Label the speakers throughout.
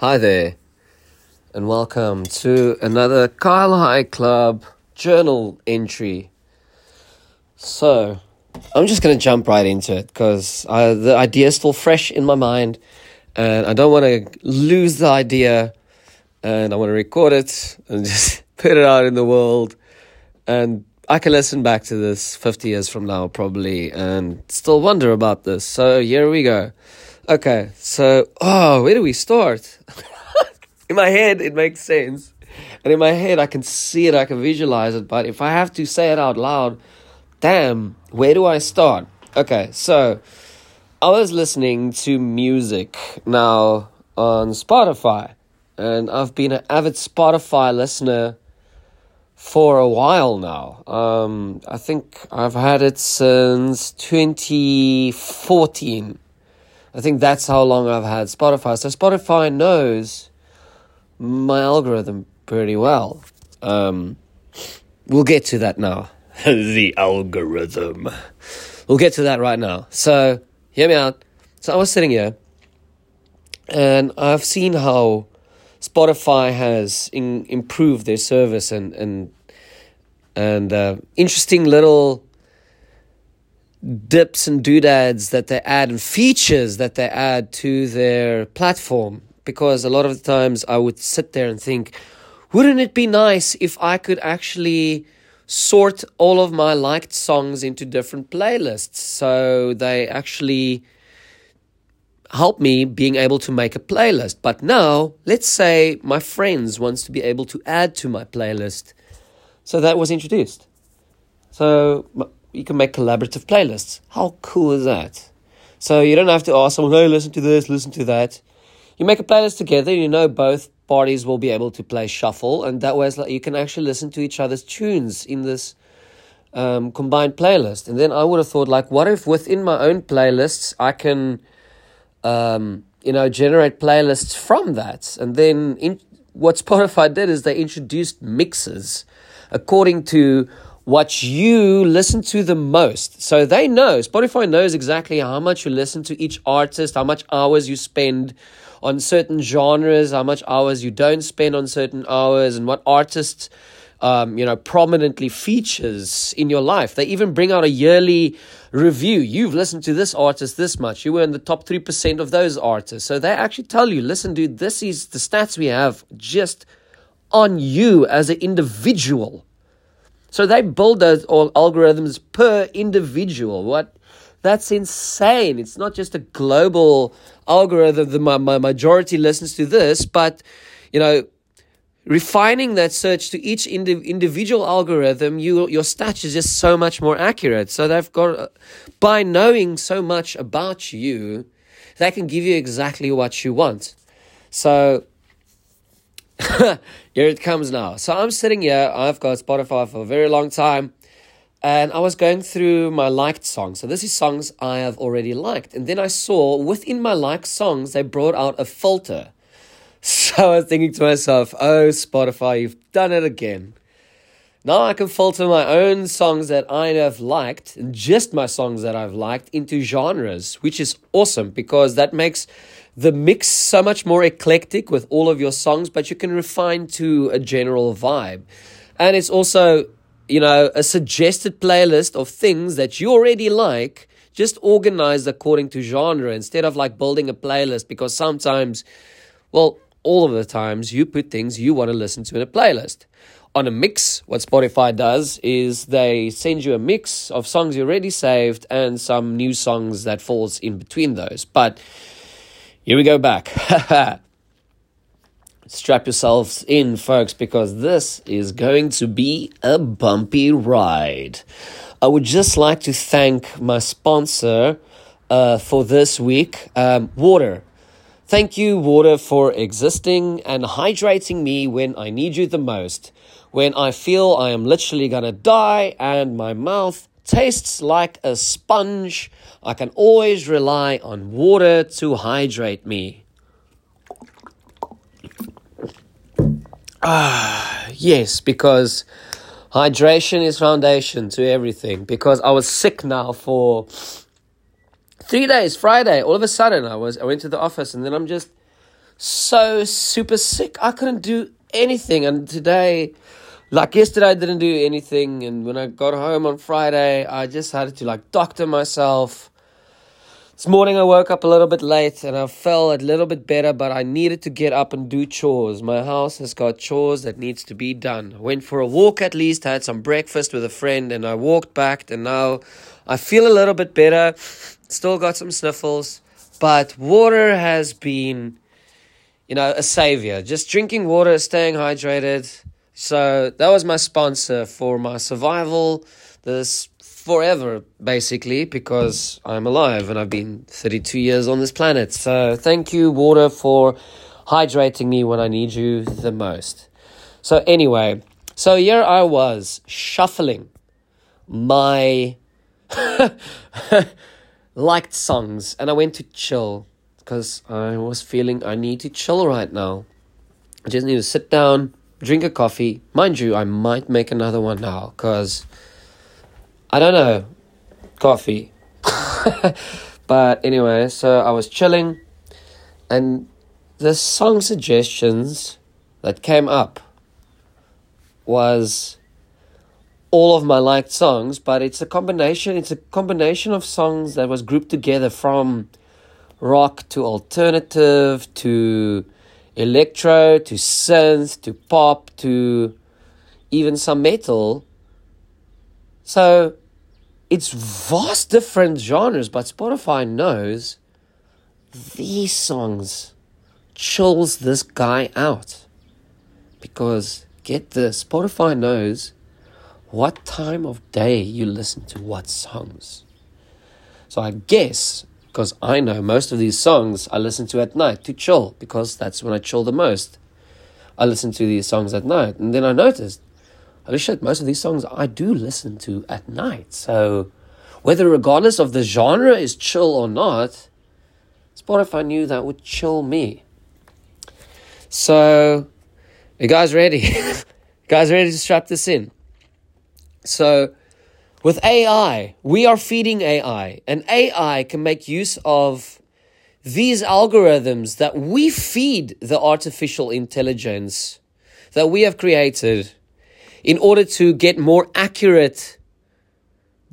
Speaker 1: Hi there, and welcome to another Kyle High Club journal entry. So, I'm just going to jump right into it because the idea is still fresh in my mind, and I don't want to lose the idea, and I want to record it and just put it out in the world. And I can listen back to this 50 years from now, probably, and still wonder about this. So, here we go. Okay, so, oh, where do we start? in my head, it makes sense. And in my head, I can see it, I can visualize it. But if I have to say it out loud, damn, where do I start? Okay, so I was listening to music now on Spotify. And I've been an avid Spotify listener for a while now. Um, I think I've had it since 2014. I think that's how long I've had Spotify. So Spotify knows my algorithm pretty well. Um, we'll get to that now. the algorithm. We'll get to that right now. So, hear me out. So, I was sitting here and I've seen how Spotify has in, improved their service and and and uh, interesting little dips and doodads that they add and features that they add to their platform. Because a lot of the times I would sit there and think, wouldn't it be nice if I could actually sort all of my liked songs into different playlists so they actually help me being able to make a playlist. But now, let's say my friends wants to be able to add to my playlist. So that was introduced. So you can make collaborative playlists. How cool is that? So you don't have to ask someone, hey, listen to this, listen to that. You make a playlist together, you know both parties will be able to play shuffle, and that way like you can actually listen to each other's tunes in this um, combined playlist. And then I would have thought, like, what if within my own playlists I can, um, you know, generate playlists from that? And then in, what Spotify did is they introduced mixes according to what you listen to the most. So they know, Spotify knows exactly how much you listen to each artist, how much hours you spend on certain genres, how much hours you don't spend on certain hours, and what artists, um, you know, prominently features in your life. They even bring out a yearly review. You've listened to this artist this much. You were in the top 3% of those artists. So they actually tell you, listen, dude, this is the stats we have just on you as an individual. So they build those algorithms per individual. What? That's insane. It's not just a global algorithm The, my, my majority listens to this, but you know, refining that search to each indi- individual algorithm, you your stats is just so much more accurate. So they've got uh, by knowing so much about you, they can give you exactly what you want. So here it comes now. So I'm sitting here. I've got Spotify for a very long time. And I was going through my liked songs. So this is songs I have already liked. And then I saw within my liked songs, they brought out a filter. So I was thinking to myself, oh, Spotify, you've done it again. Now I can filter my own songs that I have liked, and just my songs that I've liked, into genres, which is awesome because that makes the mix so much more eclectic with all of your songs, but you can refine to a general vibe. And it's also, you know, a suggested playlist of things that you already like, just organized according to genre instead of like building a playlist because sometimes, well, all of the times you put things you want to listen to in a playlist. On a mix, what Spotify does is they send you a mix of songs you already saved and some new songs that falls in between those. But here we go back. Strap yourselves in, folks, because this is going to be a bumpy ride. I would just like to thank my sponsor uh, for this week, um, Water. Thank you, Water, for existing and hydrating me when I need you the most. When I feel I am literally gonna die and my mouth tastes like a sponge. I can always rely on water to hydrate me. Ah, yes, because hydration is foundation to everything. Because I was sick now for three days. Friday, all of a sudden, I was I went to the office, and then I'm just so super sick. I couldn't do anything. And today, like yesterday, I didn't do anything. And when I got home on Friday, I just had to like doctor myself. This morning I woke up a little bit late and I felt a little bit better, but I needed to get up and do chores. My house has got chores that needs to be done. Went for a walk at least, had some breakfast with a friend, and I walked back and now I feel a little bit better. Still got some sniffles, but water has been, you know, a savior. Just drinking water, staying hydrated. So that was my sponsor for my survival. This forever, basically, because I'm alive and I've been 32 years on this planet. So thank you, water, for hydrating me when I need you the most. So, anyway, so here I was shuffling my liked songs and I went to chill because I was feeling I need to chill right now. I just need to sit down, drink a coffee. Mind you, I might make another one now because I don't know, coffee. but anyway, so I was chilling, and the song suggestions that came up was all of my liked songs, but it's a combination. It's a combination of songs that was grouped together from rock to alternative to electro to synth to pop to even some metal so it's vast different genres, but Spotify knows these songs chills this guy out. Because get this, Spotify knows what time of day you listen to what songs. So I guess because I know most of these songs I listen to at night to chill because that's when I chill the most. I listen to these songs at night and then I noticed holy shit, most of these songs I do listen to at night. So whether regardless of the genre is chill or not, Spotify knew that would chill me. So you guys ready? you guys ready to strap this in? So with AI, we are feeding AI, and AI can make use of these algorithms that we feed the artificial intelligence that we have created in order to get more accurate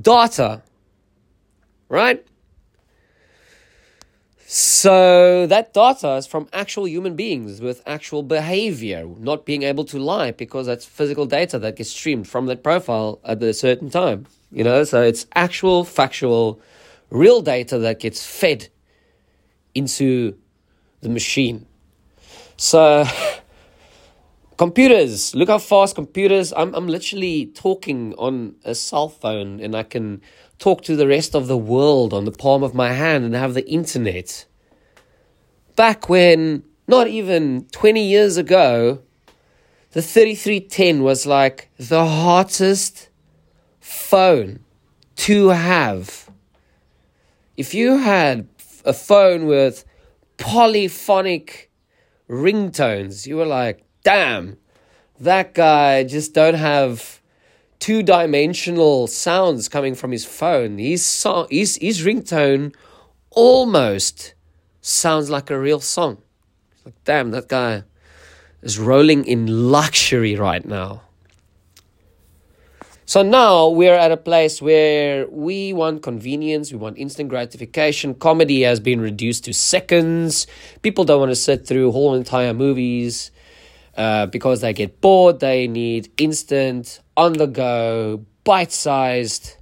Speaker 1: data. Right? So that data is from actual human beings with actual behavior, not being able to lie because that's physical data that gets streamed from that profile at a certain time. You know, so it's actual, factual, real data that gets fed into the machine. So computers look how fast computers I'm, I'm literally talking on a cell phone and i can talk to the rest of the world on the palm of my hand and have the internet back when not even 20 years ago the 3310 was like the hottest phone to have if you had a phone with polyphonic ringtones you were like damn, that guy just don't have two dimensional sounds coming from his phone. His song, his his ringtone, almost sounds like a real song. Like, damn, that guy is rolling in luxury right now. So now we're at a place where we want convenience, we want instant gratification. Comedy has been reduced to seconds. People don't want to sit through whole entire movies. Uh, because they get bored, they need instant, on the go, bite sized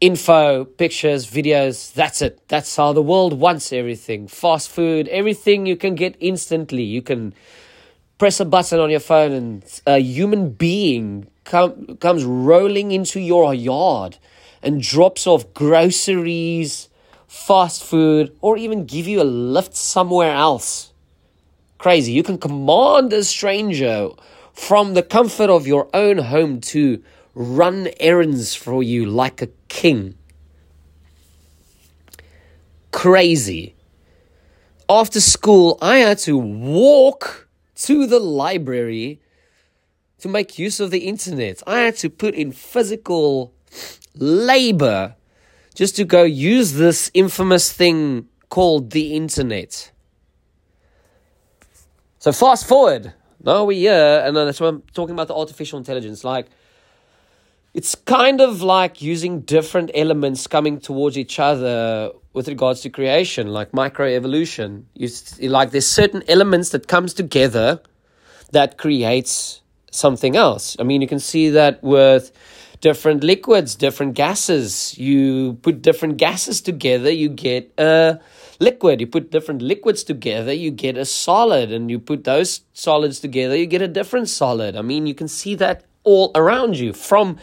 Speaker 1: info, pictures, videos. That's it. That's how the world wants everything. Fast food, everything you can get instantly. You can press a button on your phone and a human being come, comes rolling into your yard and drops off groceries, fast food, or even give you a lift somewhere else crazy. You can command a stranger from the comfort of your own home to run errands for you like a king. Crazy. After school, I had to walk to the library to make use of the internet. I had to put in physical labor just to go use this infamous thing called the internet. So fast forward. Now we're here, and that's what I'm talking about the artificial intelligence. Like, it's kind of like using different elements coming towards each other with regards to creation, like microevolution. You like there's certain elements that comes together that creates something else. I mean, you can see that with different liquids, different gases. You put different gases together, you get a liquid. You put different liquids together, you get a solid. And you put those solids together, you get a different solid. I mean, you can see that all around you from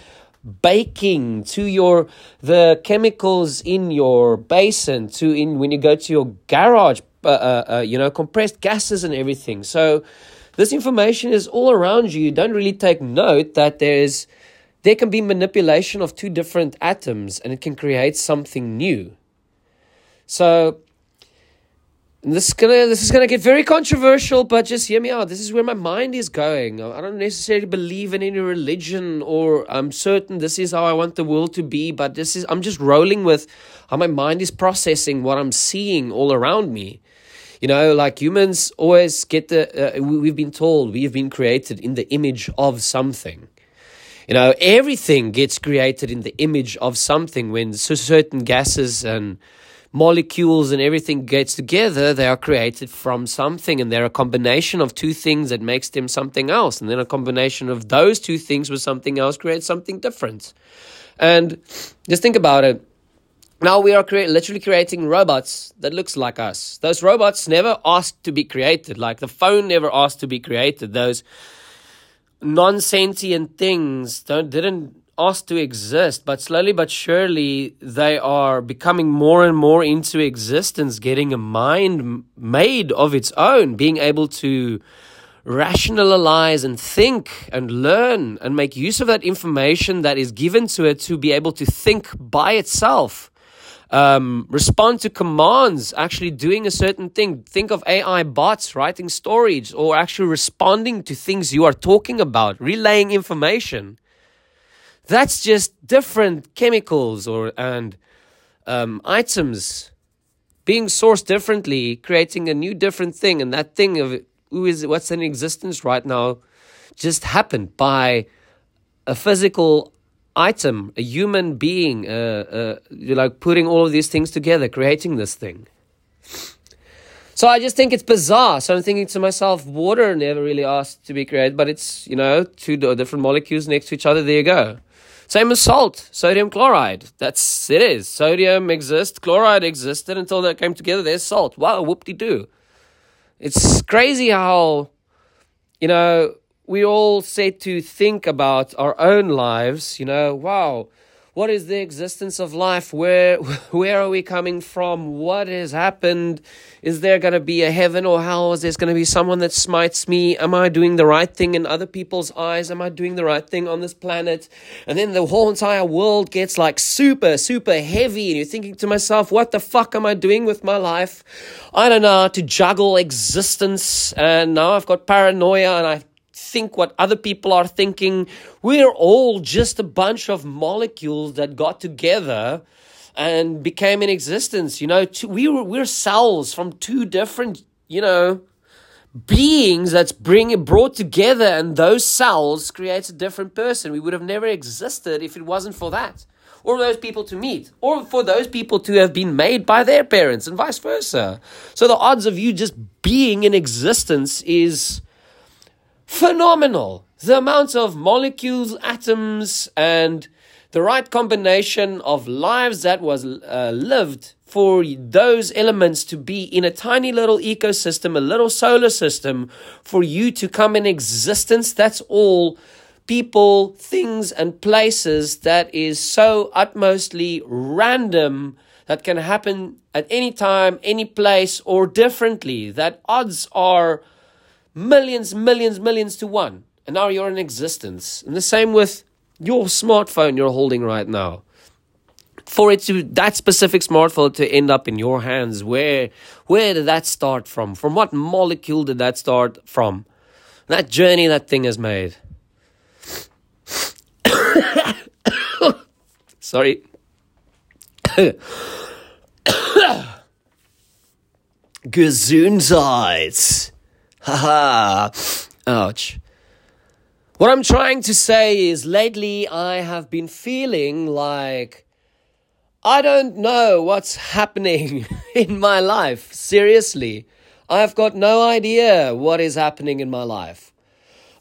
Speaker 1: baking to your the chemicals in your basin to in when you go to your garage uh, uh, uh, you know compressed gases and everything so this information is all around you you don't really take note that there's there can be manipulation of two different atoms and it can create something new. So this is gonna this is gonna get very controversial, but just hear me out. This is where my mind is going. I don't necessarily believe in any religion, or I'm certain this is how I want the world to be. But this is I'm just rolling with how my mind is processing what I'm seeing all around me. You know, like humans always get the uh, we've been told we have been created in the image of something. You know, everything gets created in the image of something. When certain gases and molecules and everything gets together, they are created from something, and they're a combination of two things that makes them something else, and then a combination of those two things with something else creates something different. And just think about it. Now we are cre- literally creating robots that looks like us. Those robots never asked to be created. Like the phone never asked to be created. Those non sentient things don't, didn't ask to exist, but slowly but surely they are becoming more and more into existence, getting a mind made of its own, being able to rationalize and think and learn and make use of that information that is given to it to be able to think by itself um, respond to commands, actually doing a certain thing. Think of AI bots writing stories or actually responding to things you are talking about, relaying information. That's just different chemicals or and um, items being sourced differently, creating a new different thing, and that thing of who is what's in existence right now just happened by a physical item, a human being, uh, uh, like putting all of these things together, creating this thing. So I just think it's bizarre. So I'm thinking to myself, water never really asked to be created, but it's, you know, two different molecules next to each other. There you go. Same as salt, sodium chloride. That's it is. Sodium exists, chloride existed until they came together. There's salt. Wow, whoop de doo. It's crazy how, you know, we all said to think about our own lives, you know, wow, what is the existence of life? Where where are we coming from? What has happened? Is there going to be a heaven or hell? Is there going to be someone that smites me? Am I doing the right thing in other people's eyes? Am I doing the right thing on this planet? And then the whole entire world gets like super, super heavy. And you're thinking to myself, what the fuck am I doing with my life? I don't know, how to juggle existence. And now I've got paranoia and I think what other people are thinking. We're all just a bunch of molecules that got together and became in existence. You know, we were, we're cells from two different, you know, beings that's bring brought together and those cells creates a different person. We would have never existed if it wasn't for that. Or those people to meet, or for those people to have been made by their parents, and vice versa. So the odds of you just being in existence is phenomenal. The amount of molecules, atoms, and the right combination of lives that was uh, lived for those elements to be in a tiny little ecosystem, a little solar system, for you to come in existence. That's all people, things, and places that is so utmostly random that can happen at any time, any place, or differently. That odds are millions, millions, millions to one. And now you're in existence. And the same with your smartphone you're holding right now. For it to that specific smartphone to end up in your hands, where where did that start from? From what molecule did that start from? That journey that thing has made. Sorry. Gesundheit. Haha. Ouch. What I'm trying to say is lately I have been feeling like I don't know what's happening in my life. Seriously. I've got no idea what is happening in my life.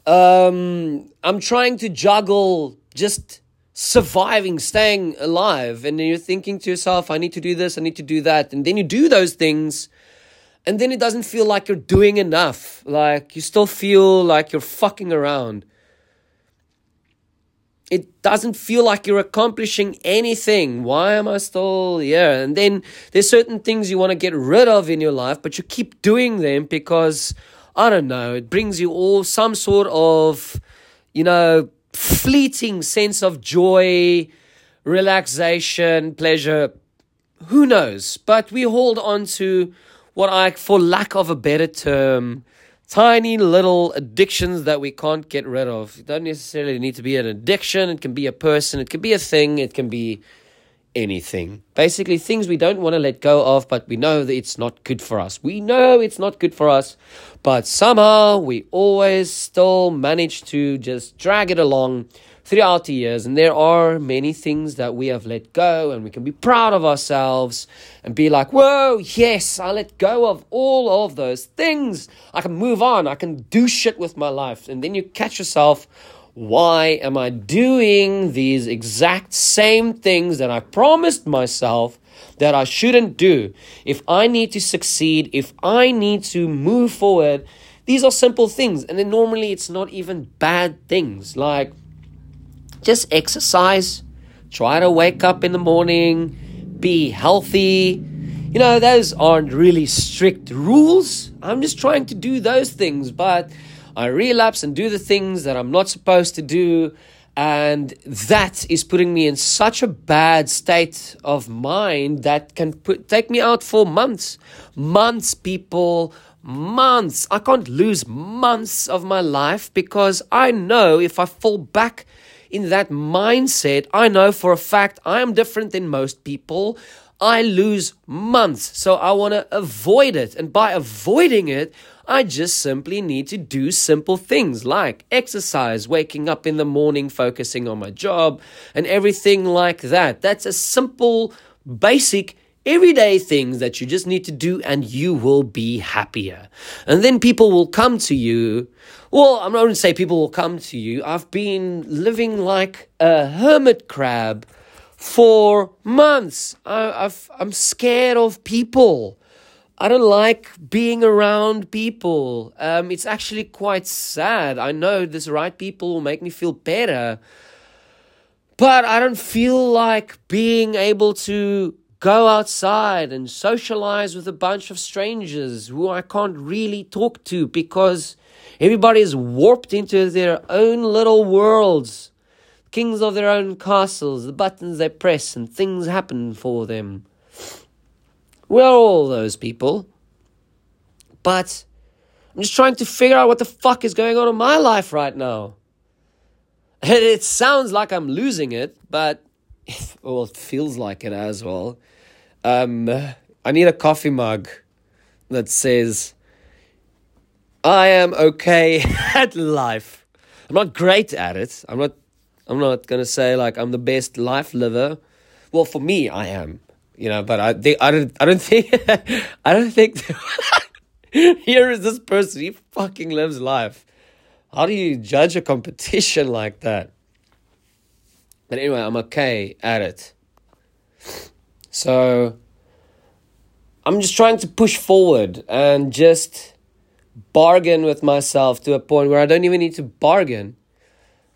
Speaker 1: Um, I'm trying to juggle just surviving, staying alive. And then you're thinking to yourself, I need to do this, I need to do that. And then you do those things. And then it doesn't feel like you're doing enough. Like you still feel like you're fucking around. It doesn't feel like you're accomplishing anything. Why am I still here? And then there's certain things you want to get rid of in your life, but you keep doing them because, I don't know, it brings you all some sort of, you know, fleeting sense of joy, relaxation, pleasure. Who knows? But we hold on to what I, for lack of a better term, tiny little addictions that we can't get rid of. It doesn't necessarily need to be an addiction, it can be a person, it can be a thing, it can be anything. Basically, things we don't want to let go of, but we know that it's not good for us. We know it's not good for us, but somehow we always still manage to just drag it along throughout the years. And there are many things that we have let go, and we can be proud of ourselves and be like, whoa, yes, I let go of all of those things. I can move on, I can do shit with my life. And then you catch yourself. Why am I doing these exact same things that I promised myself that I shouldn't do? If I need to succeed, if I need to move forward, these are simple things. And then normally it's not even bad things. Like, just exercise. Try to wake up in the morning, be healthy. You know, those aren't really strict rules. I'm just trying to do those things, but I relapse and do the things that I'm not supposed to do. And that is putting me in such a bad state of mind that can put, take me out for months. Months, people, months. I can't lose months of my life because I know if I fall back in that mindset, I know for a fact I am different than most people. I lose months. So I want to avoid it. And by avoiding it, I just simply need to do simple things like exercise, waking up in the morning, focusing on my job, and everything like that. That's a simple, basic everyday things that you just need to do and you will be happier. And then people will come to you. Well, I'm not going to say people will come to you. I've been living like a hermit crab for months. I, I'm scared of people. I don't like being around people. Um, it's actually quite sad. I know this right people will make me feel better. But I don't feel like being able to go outside and socialize with a bunch of strangers who I can't really talk to because everybody is warped into their own little worlds, kings of their own castles, the buttons they press, and things happen for them. We're all those people. But I'm just trying to figure out what the fuck is going on in my life right now. It sounds like I'm losing it, but well, it feels like it as well. Um, I need a coffee mug that says, I am okay at life. I'm not great at it. I'm not I'm not gonna say like I'm the best life liver. Well, for me, I am. You know, but I I don't I don't think I don't think here is this person, he fucking lives life. How do you judge a competition like that? But anyway, I'm okay at it. So I'm just trying to push forward and just bargain with myself to a point where I don't even need to bargain.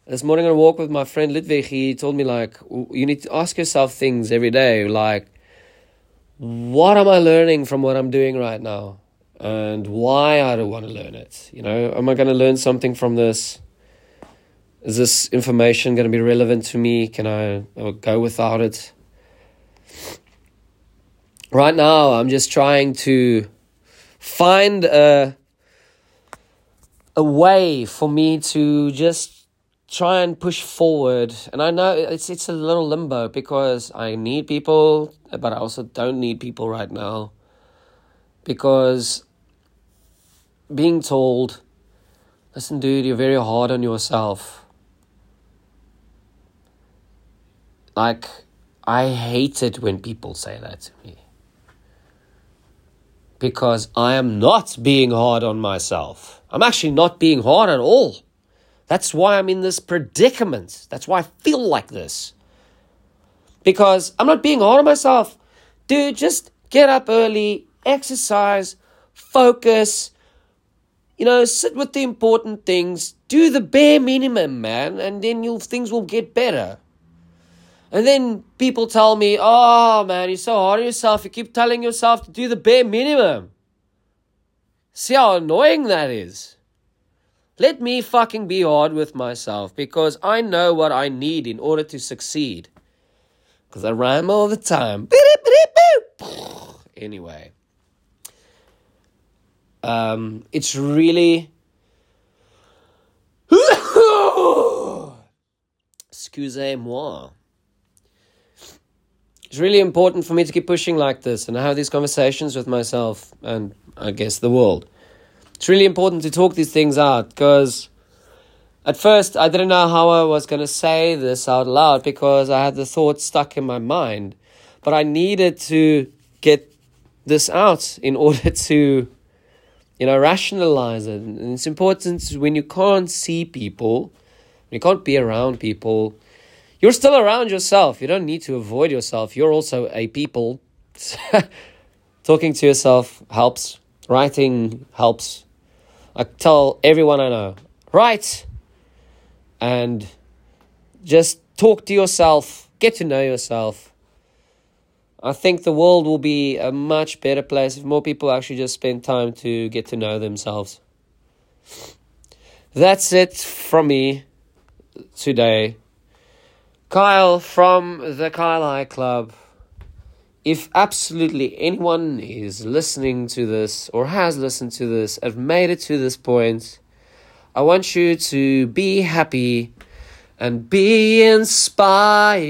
Speaker 1: This morning on a walk with my friend Ludwig, he told me like you need to ask yourself things every day like what am I learning from what I'm doing right now? And why I don't want to learn it. You know, am I going to learn something from this? Is this information going to be relevant to me? Can I go without it? Right now, I'm just trying to find a, a way for me to just try and push forward. And I know it's it's a little limbo because I need people, but I also don't need people right now. Because being told, listen, dude, you're very hard on yourself. Like, I hate it when people say that to me. Because I am not being hard on myself. I'm actually not being hard at all. That's why I'm in this predicament. That's why I feel like this. Because I'm not being hard on myself. Dude, just get up early, exercise, focus, you know, sit with the important things, do the bare minimum, man, and then you'll things will get better. And then people tell me, oh man, you're so hard on yourself. You keep telling yourself to do the bare minimum. See how annoying that is. Let me fucking be hard with myself because I know what I need in order to succeed. Because I rhyme all the time. Anyway, um, it's really. Excusez-moi. It's really important for me to keep pushing like this and have these conversations with myself and I guess the world. It's really important to talk these things out because at first I didn't know how I was going to say this out loud because I had the thought stuck in my mind. But I needed to get this out in order to you know, rationalize it. And it's important when you can't see people, you can't be around people, you're still around yourself. You don't need to avoid yourself. You're also a people. Talking to yourself helps. Writing helps. I tell everyone I know, write and just talk to yourself, get to know yourself. I think the world will be a much better place if more people actually just spend time to get to know themselves. That's it from me today. Kyle from the Kyle High Club. If absolutely anyone is listening to this or has listened to this and made it to this point, I want you to be happy and be inspired.